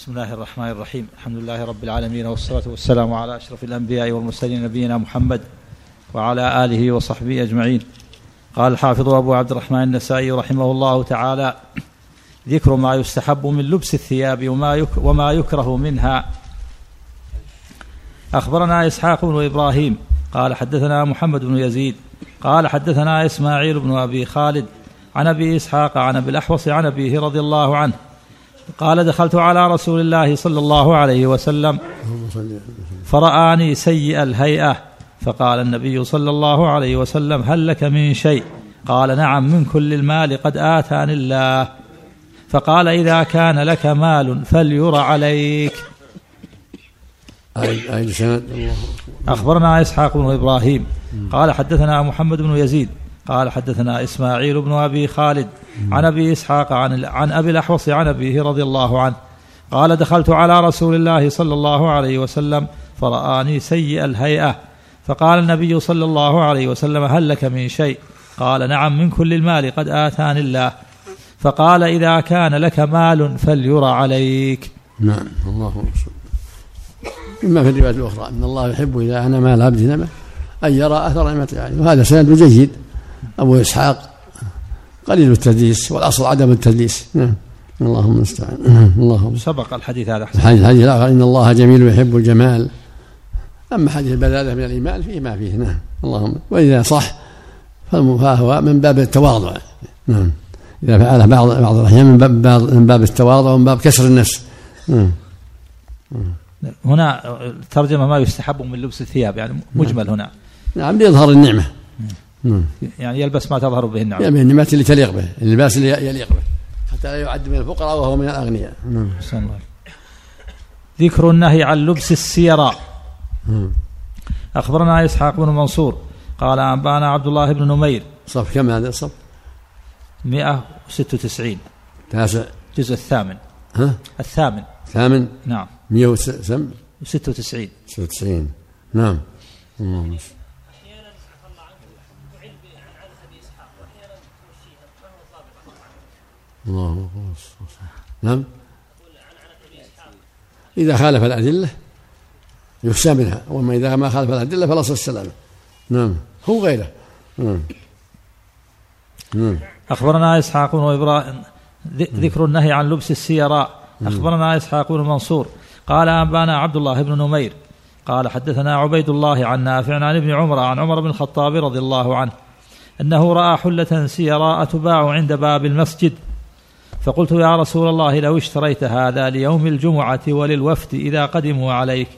بسم الله الرحمن الرحيم الحمد لله رب العالمين والصلاة والسلام على أشرف الأنبياء والمرسلين نبينا محمد وعلى آله وصحبه أجمعين قال الحافظ أبو عبد الرحمن النسائي رحمه الله تعالى ذكر ما يستحب من لبس الثياب وما وما يكره منها أخبرنا إسحاق بن إبراهيم قال حدثنا محمد بن يزيد قال حدثنا إسماعيل بن أبي خالد عن أبي إسحاق عن أبي الأحوص عن أبيه رضي الله عنه قال دخلت على رسول الله صلى الله عليه وسلم. فرآني سيء الهيئة. فقال النبي صلى الله عليه وسلم هل لك من شيء؟ قال نعم من كل المال قد آتاني الله. فقال إذا كان لك مال فلير عليك. أخبرنا إسحاق بن إبراهيم. قال حدثنا محمد بن يزيد. قال حدثنا إسماعيل بن أبي خالد عن أبي إسحاق عن, عن أبي الأحوص عن أبيه رضي الله عنه قال دخلت على رسول الله صلى الله عليه وسلم فرآني سيء الهيئة فقال النبي صلى الله عليه وسلم هل لك من شيء؟ قال نعم من كل المال قد آتاني الله فقال إذا كان لك مال فليرى عليك نعم الله إما في الرواية الأخرى أن الله يحب إذا أنا مال عبد نعمة أن يرى أثر نعمته عليه وهذا سند جيد. أبو إسحاق. قليل التدليس والأصل عدم التدليس. نعم. اللهم المستعان اللهم. سبق الحديث هذا الحديث الحديث الآخر إن الله جميل يحب الجمال. أما حديث البذاذة من الإيمان فيه ما فيه. نعم. اللهم. وإذا صح فهو من باب التواضع. نعم. إذا فعله بعض بعض الأحيان من باب من باب التواضع ومن باب كسر النفس. نعم. هنا ترجمة ما يستحب من لبس الثياب يعني مجمل هنا. نعم. ليظهر النعمة. نعم. يعني يلبس ما تظهر به النعمة يعني النعمات اللي تليق به اللباس اللي يليق به. حتى لا يعد من الفقراء وهو من الأغنياء. نعم. ذكر النهي عن لبس السيراء أخبرنا إسحاق بن منصور قال أنبأنا عبد الله بن نمير. صف كم هذا الصف؟ 196 تاسع. الجزء الثامن. ها؟ الثامن. ثامن؟ نعم. 196 96 96 نعم. اللهم الله نعم. إذا خالف الأدلة يخشى منها وأما إذا ما خالف الأدلة فالأصل السلامة نعم. هو غيره. نعم. نعم. أخبرنا إسحاق بن إبراهيم ذكر النهي عن لبس السيراء. أخبرنا إسحاق بن منصور قال أنبأنا عبد الله بن نمير قال حدثنا عبيد الله عن نافع عن ابن عمر عن عمر بن الخطاب رضي الله عنه أنه رأى حلة سيراء تباع عند باب المسجد فقلت يا رسول الله لو اشتريت هذا ليوم الجمعة وللوفد إذا قدموا عليك.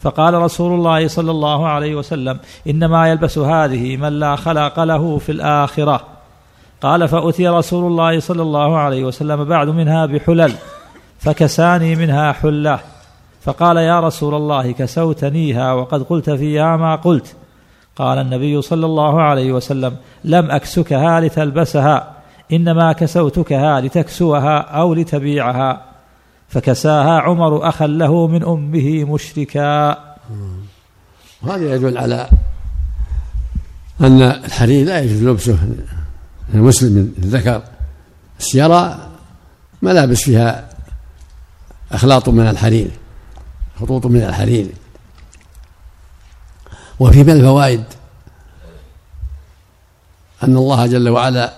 فقال رسول الله صلى الله عليه وسلم إنما يلبس هذه من لا خلق له في الآخرة. قال فأتي رسول الله صلى الله عليه وسلم بعد منها بحلل فكساني منها حلة. فقال يا رسول الله كسوتنيها وقد قلت فيها ما قلت. قال النبي صلى الله عليه وسلم لم أكسكها لتلبسها. إنما كسوتكها لتكسوها أو لتبيعها. فكساها عمر أخا له من أمه مشركا. وهذا يدل على أن الحرير لا يجوز لبسه المسلم الذكر. السيارة ملابس فيها أخلاط من الحرير خطوط من الحرير وفي من الفوائد أن الله جل وعلا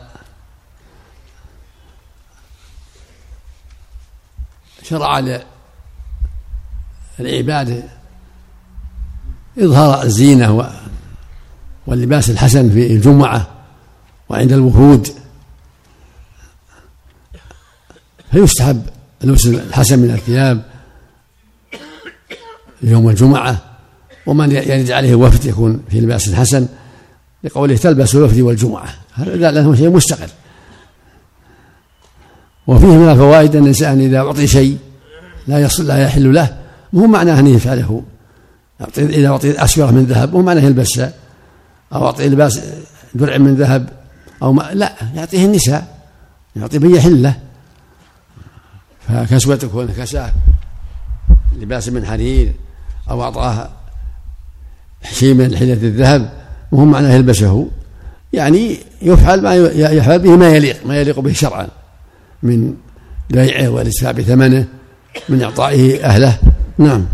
شرع للعباد إظهار الزينة واللباس الحسن في الجمعة وعند الوفود فيستحب لبس الحسن من الثياب يوم الجمعة ومن يرد عليه وفد يكون في لباس الحسن لقوله تلبس الوفد والجمعة. هذا له شيء مستقل. وفيه من الفوائد أن الإنسان إذا أعطي شيء لا يصل لا يحل له. مو معناه أن يفعله إذا أعطي أسورة من ذهب مو معناه يلبسها أو أعطي لباس درع من ذهب. أو ما لا يعطيه النساء. يعطي من يحل له فكسوة تكون كساء. لباس من حرير. أو أعطاه شيء من حلة الذهب. وهو معناه يلبسه. يعني يفعل ما يفعل به ما يليق ما يليق به شرعا. من بيعه والإسفاء بثمنه من إعطائه أهله. نعم.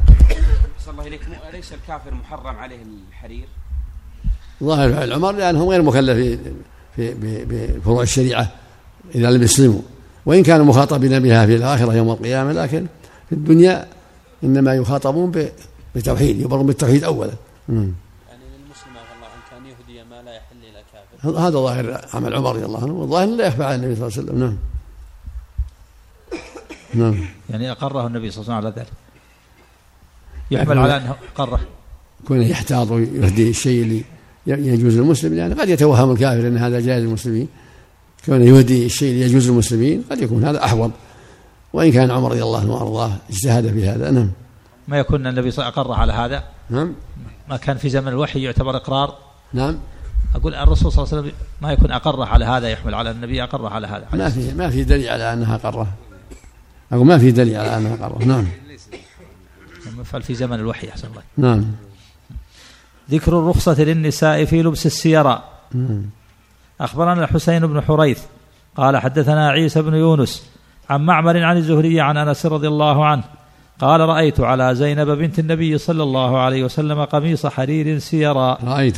الله إليك أليس الكافر محرم عليه الحرير؟ ظاهر فعل عمر لأنهم غير مكلفين في بفروع الشريعة إذا لم يسلموا. وإن كانوا مخاطبين بها في الآخرة يوم القيامة لكن في الدنيا إنما يخاطبون بتوحيد يبرون بالتوحيد أولا. يعني للمسلم الله عنك أن يهدي ما لا يحل إلى كافر. هذا ظاهر عمل عمر رضي الله عنه والظاهر لا يخفى على النبي صلى الله عليه وسلم. نعم. نعم. يعني أقره النبي صلى الله عليه وسلم على ذلك. يحمل على أنه أقره كونه يحتاط ويهدي الشيء اللي يجوز للمسلم يعني قد يتوهم الكافر أن هذا جائز للمسلمين. كونه يهدي الشيء اللي يجوز للمسلمين قد يكون هذا أحوط. وإن كان عمر رضي الله عنه وأرضاه اجتهد في هذا نعم. ما يكون النبي صلى الله عليه وسلم أقر على هذا. نعم. ما كان في زمن الوحي يعتبر إقرار. نعم. أقول الرسول صلى الله عليه وسلم ما يكون أقره على هذا يحمل على النبي أقره على هذا. ما في ما في دليل على أنها أقره أقول ما في دليل على أنها أقره نعم. يفعل في زمن الوحي أحسن الله. نعم. ذكر الرخصة للنساء في لبس السيراء أخبرنا الحسين بن حريث قال حدثنا عيسى بن يونس عن معمر عن الزهري عن أنس رضي الله عنه قال رأيت على زينب بنت النبي صلى الله عليه وسلم قميص حرير سيرا رأيت.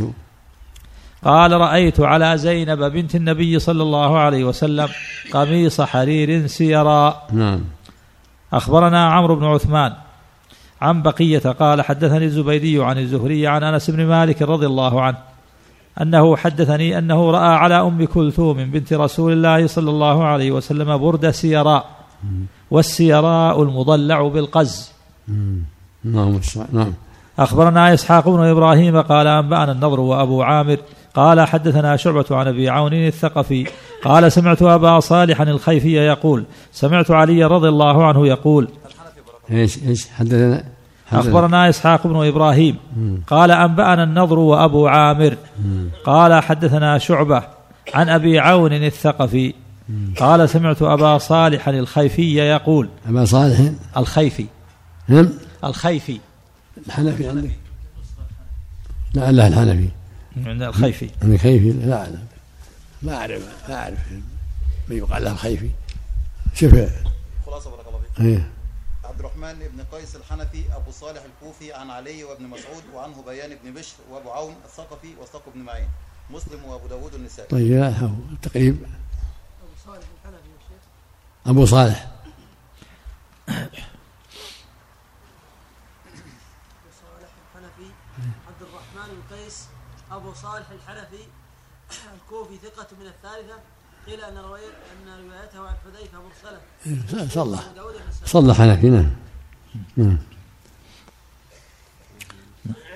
قال رأيت على زينب بنت النبي صلى الله عليه وسلم قميص حرير سيرا نعم. أخبرنا عمرو بن عثمان عن بقية قال حدثني الزبيدي عن الزهري عن أنس بن مالك رضي الله عنه أنه حدثني أنه رأى على أم كلثوم بنت رسول الله صلى الله عليه وسلم برد سيراء والسيراء المضلع بالقز. نعم نعم. أخبرنا إسحاق بن إبراهيم قال أنبأنا النضر وأبو عامر قال حدثنا شعبة عن أبي عون الثقفي قال سمعت أبا صالح الخيفي يقول سمعت علي رضي الله عنه يقول إيش إيش حدثنا؟ أخبرنا إسحاق بن إبراهيم قال أنبأنا النضر وأبو عامر قال حدثنا شعبة عن أبي عون الثقفي قال سمعت أبا صالح الخيفي يقول أبا صالح؟ الخيفي. نعم. الخيفي. الحنفي عندك؟ لا لا الحنفي. عند الخيفي. الخيفي لا لا. ما أعرف ما أعرف. ما يقال له الخيفي شوف. خلاصة بارك الله فيك. إيه. عبد الرحمن بن قيس الحنفي أبو صالح الكوفي عن علي وابن مسعود وعنه بيان بن بشر وأبو عون الثقفي وثق بن معين. مسلم وأبو داود النسائي. طيب تقريب. أبو صالح الحنفي عبد الرحمن القيس أبو صالح الحنفي الكوفي ثقة من الثالثة قيل أن أن روايته عن حذيفة مرسلة. صلح صلح حنفي نعم نعم.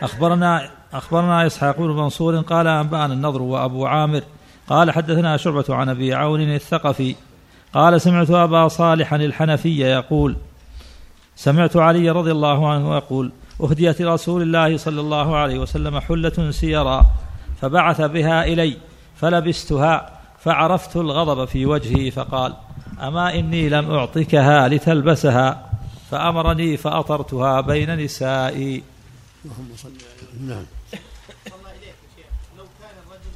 أخبرنا أخبرنا إسحاق بن منصور قال أنبأنا النضر وأبو عامر قال حدثنا شعبة عن أبي عون الثقفي قال سمعت أبا صالح الحنفي يقول سمعت علي رضي الله عنه يقول أهديت رسول الله صلى الله عليه وسلم حلة سيرا فبعث بها إلي. فلبستها فعرفت الغضب في وجهي فقال أما إني لم أعطكها لتلبسها فأمرني فأطرتها بين نسائي. اللهم صل نعم الله إليك يا شيخ لو كان الرجل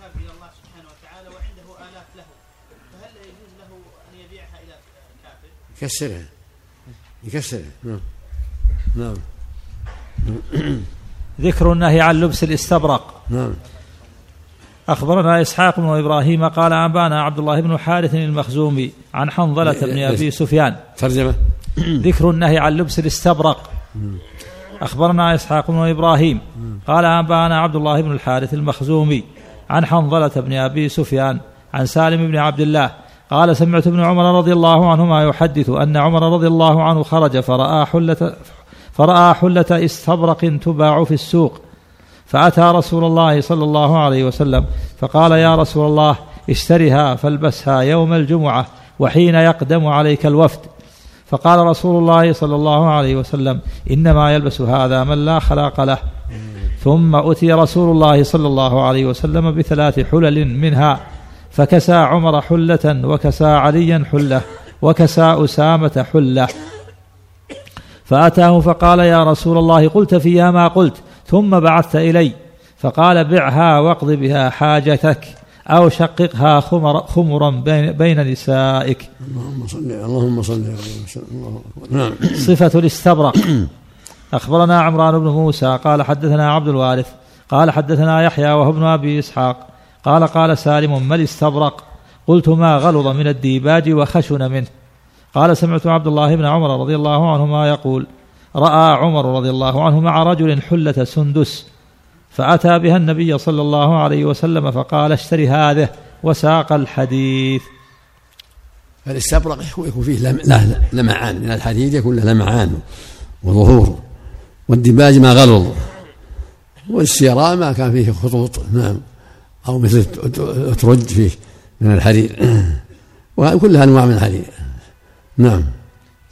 تاب إلى الله سبحانه وتعالى وعنده آلاف له فهل يجوز له أن يبيعها إلى كافر؟ يكسرها. يكسرها. نعم. نعم. ذكر النهي عن لبس الاستبرق. نعم. أخبرنا إسحاق بن إبراهيم قال أنبأنا عبد الله بن حارث المخزومي عن حنظلة بن أبي سفيان. ترجمة. ذكر النهي عن لبس الاستبرق. أخبرنا إسحاق بن إبراهيم قال أنبأنا عبد الله بن الحارث المخزومي عن حنظلة بن أبي سفيان عن سالم بن عبد الله قال سمعت ابن عمر رضي الله عنهما يحدث أن عمر رضي الله عنه خرج فرأى حلة فرأى حلة استبرق تباع في السوق فأتى رسول الله صلى الله عليه وسلم فقال يا رسول الله اشترها فالبسها يوم الجمعة وحين يقدم عليك الوفد. فقال رسول الله صلى الله عليه وسلم إنما يلبس هذا من لا خلاق له. ثم أتي رسول الله صلى الله عليه وسلم بثلاث حلل منها. فكسى عمر حلة وكسى عليا حلة وكسى أسامة حلة. فأتاه فقال يا رسول الله قلت فيها ما قلت. ثم بعثت إلي. فقال بعها واقض بها حاجتك أو شققها خمر خمرا بين, بين نسائك. اللهم صل اللهم صل نعم. صفة الاستبرق. أخبرنا عمران بن موسى قال حدثنا عبد الوارث قال حدثنا يحيى وهو ابن أبي إسحاق قال قال سالم ما الاستبرق؟ قلت ما غلظ من الديباج وخشن منه. قال سمعت عبد الله بن عمر رضي الله عنهما يقول رأى عمر رضي الله عنه مع رجل حلة سندس فأتى بها النبي صلى الله عليه وسلم فقال اشتري هذه وساق الحديث. فالاستبرق يكون فيه لمعان من الحديد يكون له لمعان وظهور والدباج ما غلظ والسيراء ما كان فيه خطوط نعم أو مثل أترج فيه من الحرير. وكلها أنواع من الحرير. نعم.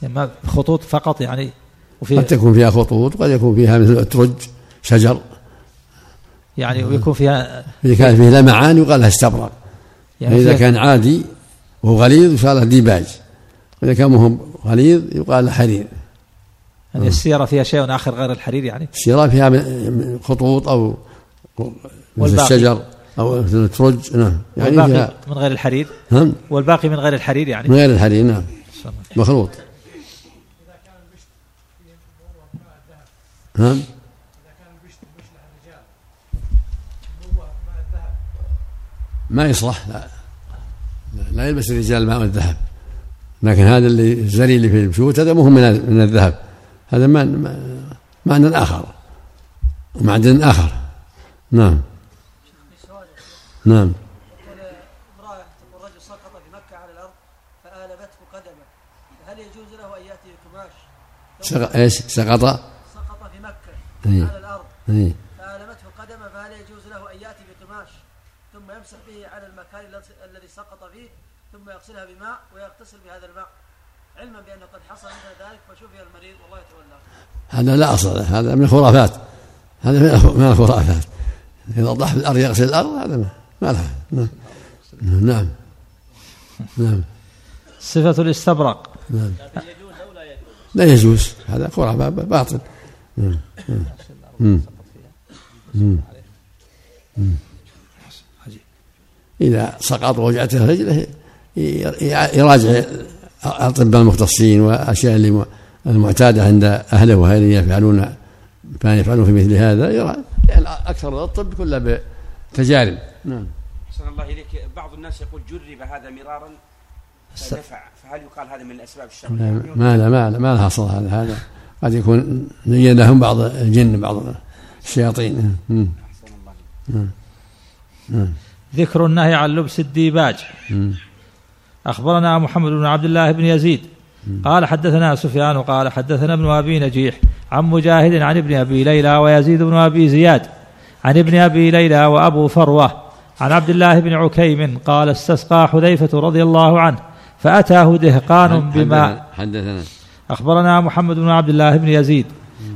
يعني خطوط فقط يعني وفي قد تكون فيها خطوط وقد يكون فيها مثل أترج شجر. يعني ويكون فيها إذا كان فيه لمعان يقال لها استبرق. يعني إذا كان عادي وهو غليظ يقال له ديباج. وإذا كان مهم غليظ يقال له حرير. يعني السيرة فيها شيء آخر غير الحرير يعني؟ السيرة فيها خطوط أو مثل الشجر أو مثل الترج نعم. يعني والباقي من غير الحرير؟ نعم. والباقي من غير الحرير يعني؟ من غير الحرير نعم. مخلوط. نعم. ما يصلح لا. لا يلبس الرجال ماء الذهب لكن هذا اللي الزري اللي في البشوت هذا مهم من الذهب. هذا معنى آخر. ومعدن آخر. نعم. نعم. سقط إيش؟ سقط؟ على الأرض. إيه؟ فآلمته قدمه فهل يجوز له أن يأتي بكماش ثم يمسح به على المكان الذي سقط فيه ثم يغسلها بماء ويغتسل بهذا الماء. علما بأنه قد حصل من ذلك فشفي المريض والله يتولى. هذا لا أصل هذا من الخرافات. هذا من الخرافات. إذا ضح في الأرض يغسل الأرض هذا ما لها نعم. نعم. نعم. صفة الاستبرق. نعم. لا يجوز. هذا خرافة باطل. نعم نعم إذا سقط ووجعته رجله يراجع الأطباء المختصين والأشياء اللي المعتادة عند أهله وهذه يفعلون كان يفعلون في مثل هذا؟ يعني أكثر الطب كله بتجارب. نعم. أحسن الله إليك. بعض الناس يقول جرب هذا مرارا فدفع فهل يقال هذا من الأسباب الشرعية؟ ما لا ما لا ما لها أصل هذا هذا قد يكون زين لهم بعض الجن بعض الشياطين. أحسن الله ذكر النهي عن لبس الديباج. أخبرنا محمد بن عبد الله بن يزيد. قال حدثنا سفيان قال حدثنا ابن أبي نجيح عن مجاهد عن ابن أبي ليلى ويزيد بن أبي زياد عن ابن أبي ليلى وأبو فروة عن عبد الله بن عكيم قال استسقى حذيفة رضي الله عنه فأتاه دهقان بماء حدثنا. أخبرنا محمد بن عبد الله بن يزيد.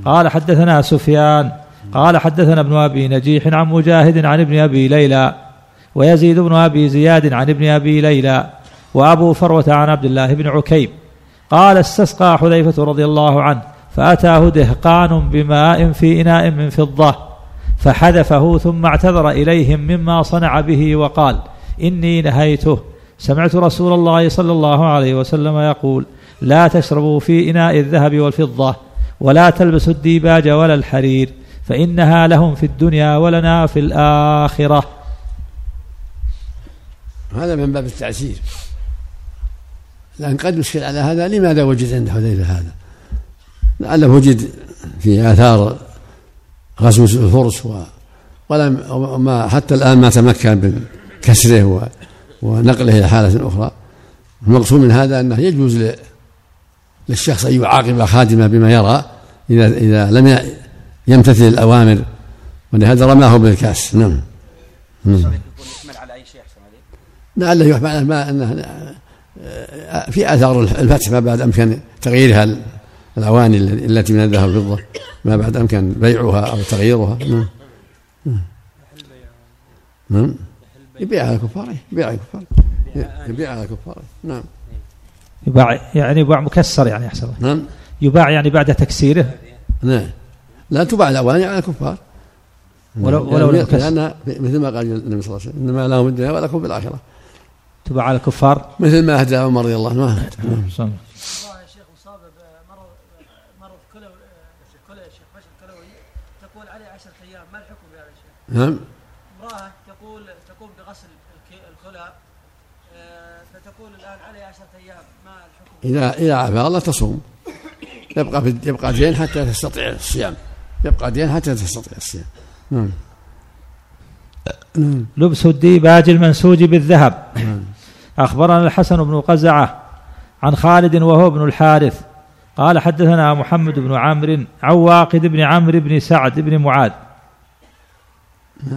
قال حدثنا سفيان. قال حدثنا ابن أبي نجيح عن مجاهد عن ابن أبي ليلى ويزيد بن أبي زياد عن ابن أبي ليلى وأبو فروة عن عبد الله بن عكيم. قال استسقى حذيفة رضي الله عنه فأتاه دهقان بماء في إناء من فضة فحذفه ثم اعتذر إليهم مما صنع به وقال إني نهيته. سمعت رسول الله صلى الله عليه وسلم يقول لا تشربوا في إناء الذهب والفضة ولا تلبسوا الديباج ولا الحرير فإنها لهم في الدنيا ولنا في الآخرة. هذا من باب التعسير لكن قد يشكل على هذا لماذا وجد عند حذيفة هذا؟ لعله وجد في آثار غزو الفرس و ولم وما حتى الآن ما تمكن من كسره ونقله إلى حالة أخرى. المقصود من هذا أنه يجوز للشخص أن يعاقب خادمه بما يرى إذا إذا لم يمتثل الأوامر ولهذا رماه بالكأس. نعم. نعم. لعله يحمل ما أنه في آثار الفتح ما بعد أمكن تغييرها الأواني التي من الذهب والفضة ما بعد أمكن بيعها أو تغييرها. نعم. نعم. يبيع على الكفار يبيع على الكفار يبيع على الكفار نعم. يباع يعني يباع مكسر يعني أحسن نعم. يباع يعني بعد تكسيره. نعم. لا تباع الاواني على الكفار. ولو ولو لم لأن مثل ما قال النبي صلى الله عليه وسلم إنما لهم الدنيا ولكم بالآخرة تبع على الكفار. مثل ما أهدى عمر رضي الله عنه. ما أهدى. إذا إذا عافى الله تصوم. يبقى في يبقى دين حتى تستطيع الصيام. يبقى دين حتى تستطيع الصيام. نعم. نعم. لبس الديباج المنسوج بالذهب. أخبرنا الحسن بن قزعة عن خالد وهو ابن الحارث. قال حدثنا محمد بن عمرو عن واقد بن عمرو بن سعد بن معاذ.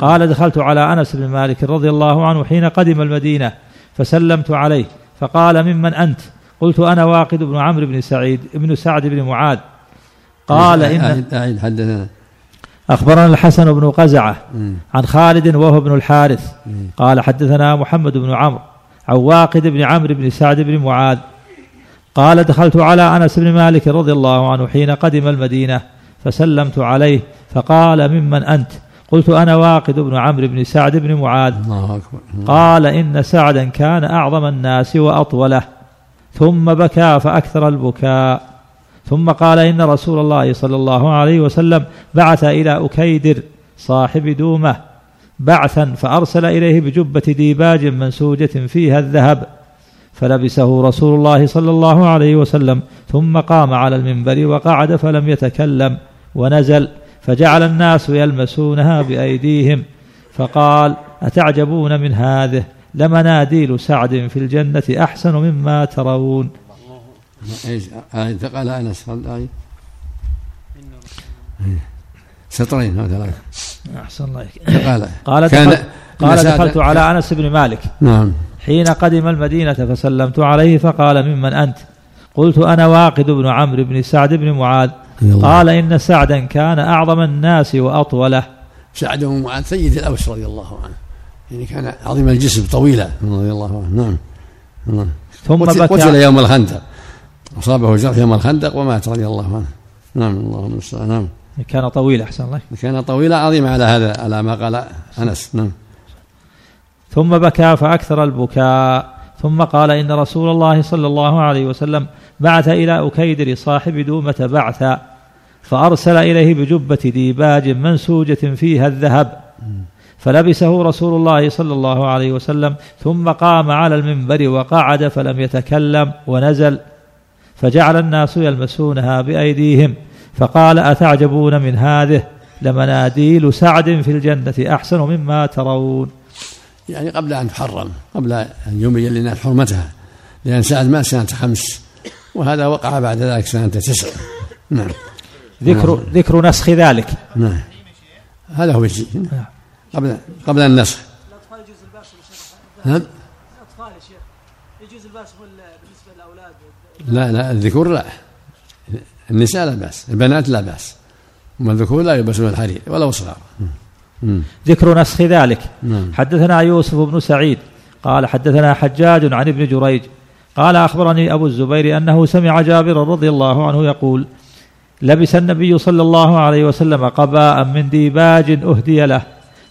قال دخلت على أنس بن مالك رضي الله عنه حين قدم المدينة فسلمت عليه. فقال ممن أنت؟ قلت أنا واقد بن عمرو بن سعيد ابن سعد بن معاذ. قال إن أعيد حدثنا أخبرنا الحسن بن قزعة. عن خالد وهو ابن الحارث. قال حدثنا محمد بن عمرو عن واقد بن عمرو بن سعد بن معاذ. قال دخلت على أنس بن مالك رضي الله عنه حين قدم المدينة فسلمت عليه فقال ممن أنت؟ قلت أنا واقد بن عمرو بن سعد بن معاذ. الله أكبر. قال إن سعدا كان أعظم الناس وأطوله. ثم بكى فأكثر البكاء. ثم قال إن رسول الله صلى الله عليه وسلم بعث إلى أكيدر صاحب دومة بعثا فأرسل إليه بجبة ديباج منسوجة فيها الذهب فلبسه رسول الله صلى الله عليه وسلم ثم قام على المنبر وقعد فلم يتكلم ونزل فجعل الناس يلمسونها بأيديهم فقال أتعجبون من هذه؟ لمناديل سعد في الجنة أحسن مما ترون. إيش؟ آية قال انس آية. سطرين أو ثلاثة أحسن الله. قال قال دخلت, قال على أنس بن مالك. نعم. حين قدم المدينة فسلمت عليه فقال ممن أنت؟ قلت أنا واقد بن عمرو بن سعد بن معاذ. قال إن سعدا كان أعظم الناس وأطوله سعد بن معاذ سيد الأوس رضي الله عنه. يعني كان عظيم الجسم طويلا رضي الله عنه. نعم. نعم. ثم قتل يوم الخندق. أصابه جرح يوم الخندق ومات رضي الله عنه. نعم اللهم المستعان نعم. كان طويل أحسن الله. كان طويلا عظيما على هذا على ما قال أنس. نعم. ثم بكى فأكثر البكاء. ثم قال إن رسول الله صلى الله عليه وسلم بعث إلى أكيدر صاحب دومة بعثا فأرسل إليه بجبة ديباج منسوجة فيها الذهب. فلبسه رسول الله صلى الله عليه وسلم ثم قام على المنبر وقعد فلم يتكلم ونزل فجعل الناس يلمسونها بأيديهم فقال أتعجبون من هذه؟ لمناديل سعد في الجنة أحسن مما ترون. يعني قبل أن تحرم قبل أن يبين للناس حرمتها لأن سعد مات سنة خمس وهذا وقع بعد ذلك سنة تسع. نعم. ذكر ذكر نسخ ذلك. نعم. هذا هو الشيء. قبل قبل النسخ الأطفال يجوز الباس نعم الأطفال يا شيخ. يجوز الباس ولا بالنسبة للأولاد. لا لا الذكور لا. النساء لا بأس البنات لا بأس. أما الذكور لا يلبسون الحرير ولو صغار. ذكر نسخ ذلك. نعم. حدثنا يوسف بن سعيد قال حدثنا حجاج عن ابن جريج قال أخبرني أبو الزبير أنه سمع جابر رضي الله عنه يقول لبس النبي صلى الله عليه وسلم قباء من ديباج أهدي له.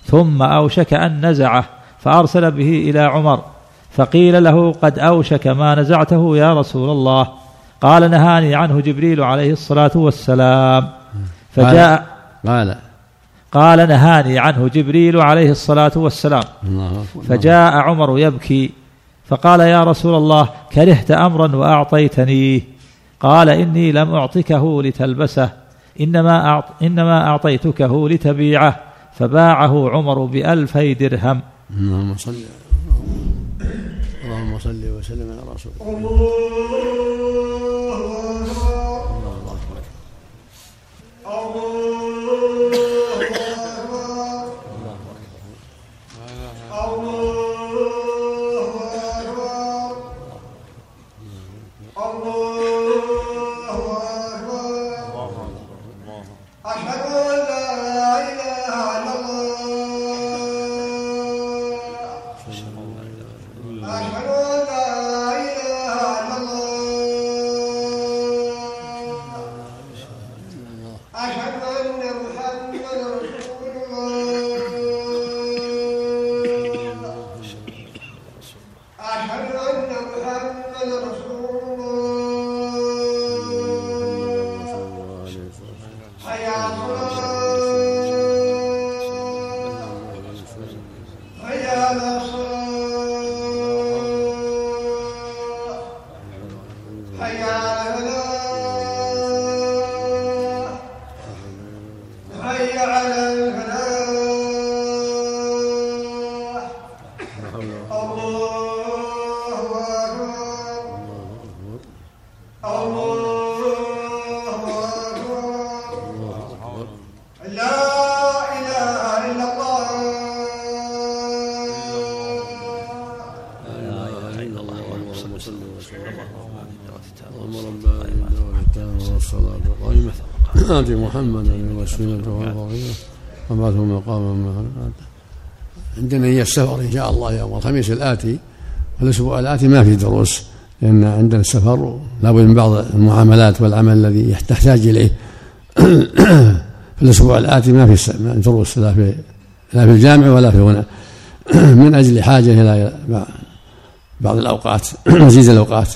ثم أوشك أن نزعه فأرسل به إلى عمر فقيل له قد أوشك ما نزعته يا رسول الله. قال نهاني عنه جبريل عليه الصلاة والسلام. فجاء قال قال. نهاني عنه جبريل عليه الصلاة والسلام. فجاء عمر يبكي فقال يا رسول الله كرهت أمرا واعطيتنيه قال إني لم أعطكه لتلبسه إنما أعط إنما أعطيتكه لتبيعه. فباعه عمر بألفي درهم. اللهم صل اللهم صل وسلم على رسول الله. 哎呀 محمدا الوسيلة والفضيلة وبعثه مقاما عندنا هي السفر إن شاء الله يوم الخميس الآتي. والأسبوع الآتي ما في دروس لأن عندنا السفر لابد من بعض المعاملات والعمل الذي تحتاج إليه. في الأسبوع الآتي ما في دروس لا في لا في الجامع ولا في هنا. من أجل حاجة إلى بعض الأوقات مزيد الأوقات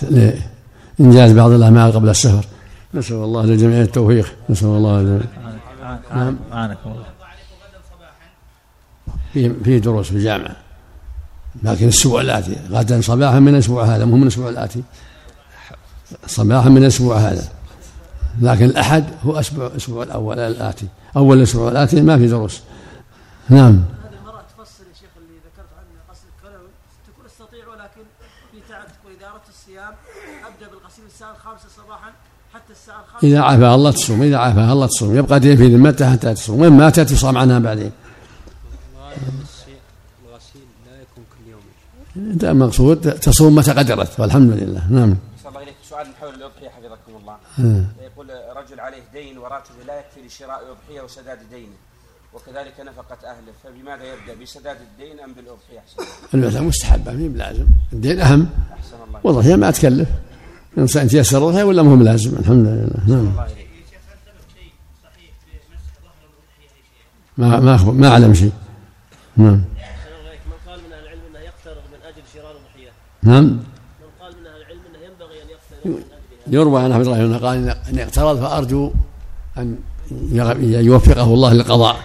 لإنجاز بعض الأعمال قبل السفر. نسأل الله للجميع التوفيق. نسأل الله للجميع نعم. أعانكم الله. في في دروس في الجامعة. لكن الأسبوع الآتي غدا صباحا من الأسبوع هذا مو من الأسبوع الآتي. صباحا من الأسبوع هذا. لكن الأحد هو أسبوع الأسبوع الأول الآتي. أول الأسبوع الآتي ما في دروس. نعم هذه المرأة تفسر يا شيخ اللي ذكرت عنه غسل الكلوي تقول استطيع ولكن في تعب تقول اذا اردت الصيام ابدا بالغسيل الساعة الخامسه صباحا حتى الساعة الخامسه إذا عافاها الله تصوم إذا عافاها الله تصوم. يبقى دين في ذمتها حتى تصوم؟ وإن ماتت؟ يصام عنها بعدين. لا يكون كل يوم انت المقصود تصوم متى قدرت والحمد لله. نعم. الله إليك. سؤال حول الأضحية حفظكم الله. آه. يقول رجل عليه دين وراتبه لا يكفي لشراء أضحية وسداد دينه وكذلك نفقة أهله. فبماذا يبدأ بسداد الدين أم بالأضحية؟ أحسن البدعة مستحبة مي بلازم. الدين أهم. أحسن الله والله ما تكلف. الإنسان تيسر لها ولا مهم لازم؟ الحمد لله. نعم. الله ما ما ما أعلم شيء. نعم. من قال من أهل العلم انه يقترض من أجل شراء الاضحيه نعم. من قال من أهل العلم انه ينبغي ان يقترض من اجلها يروى عن أحمد الله بن قال إن اقترض فأرجو أن يوفقه الله للقضاء.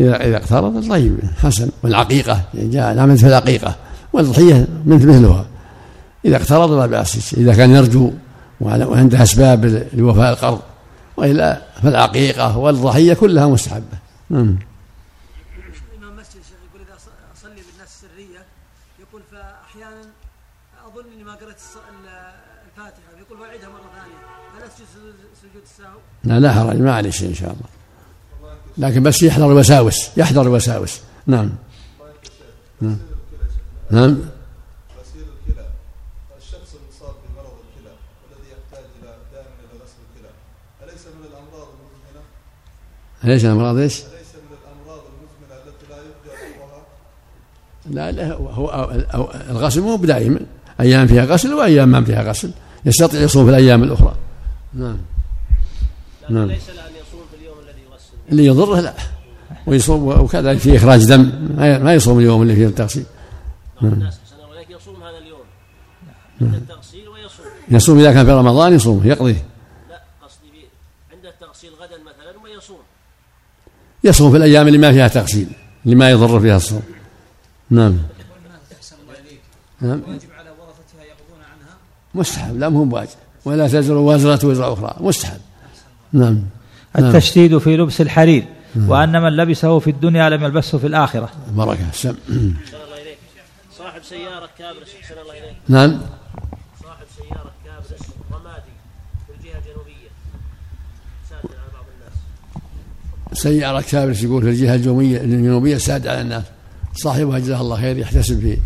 إذا إذا اقترض طيب حسن. والعقيقة جاء العمل في العقيقة والضحية مثل مثلها. إذا اقترض لا بأس إذا كان يرجو وعنده أسباب لوفاء القرض وإلا فالعقيقة والضحية كلها مستحبة. نعم. الامام مسجد الشيخ يقول اصلي بالناس سريه يقول فاحيانا اظن اني ما قرأت الص- ال- الفاتحه يقول واعيدها مره ثانية هل اسجد سجود-؟ لا لا حرج ما عليه شيء إن شاء الله. لكن بس يحذر الوساوس يحذر الوساوس. نعم. نعم. ليش الأمراض؟ إيش؟ اليس من الامراض المزمنه التي لا؟ لا لا هو, هو أو- الغسل مو بدائما أيام فيها غسل وأيام ما فيها غسل. يستطيع يصوم في الأيام الأخرى. نعم. نعم. ليس له ان يصوم في اليوم الذي يغسل. اللي يضره لا. ويصوم وكذلك في إخراج دم. ما يصوم اليوم اللي فيه التغسيل. بعض الناس يصوم هذا اليوم. عند التغسيل ويصوم. يصوم إذا كان في رمضان يصوم يقضيه لا قصدي بي عند التغسيل غدا مثلا ويصوم يصوم في الأيام اللي ما فيها تغسيل اللي ما يضر فيها الصوم. نعم. نعم. واجب على ورثتها يقضون عنها مستحب لا مو بواجب. ولا تزر وازرة وزر أخرى. مستحب. نعم. نعم. التشديد في لبس الحرير وأن من لبسه في الدنيا لم يلبسه في الآخرة. بركة السم احسن الله إليك. صاحب سيارة كابرس احسن الله إليك. نعم صاحب سياره كابرس رمادي في الجهه الجنوبيه ساتر على بعض الناس سيارة كابرس يقول في الجهة الجنوبية الجنوبية ساد على الناس. صاحبها جزاه الله خير يحتسب في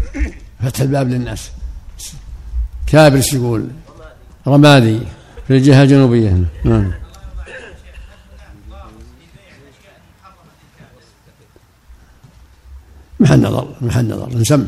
فتح الباب للناس. كابرس يقول رمادي في الجهة الجنوبية. نعم. محل نظر محل نظر. نسمع.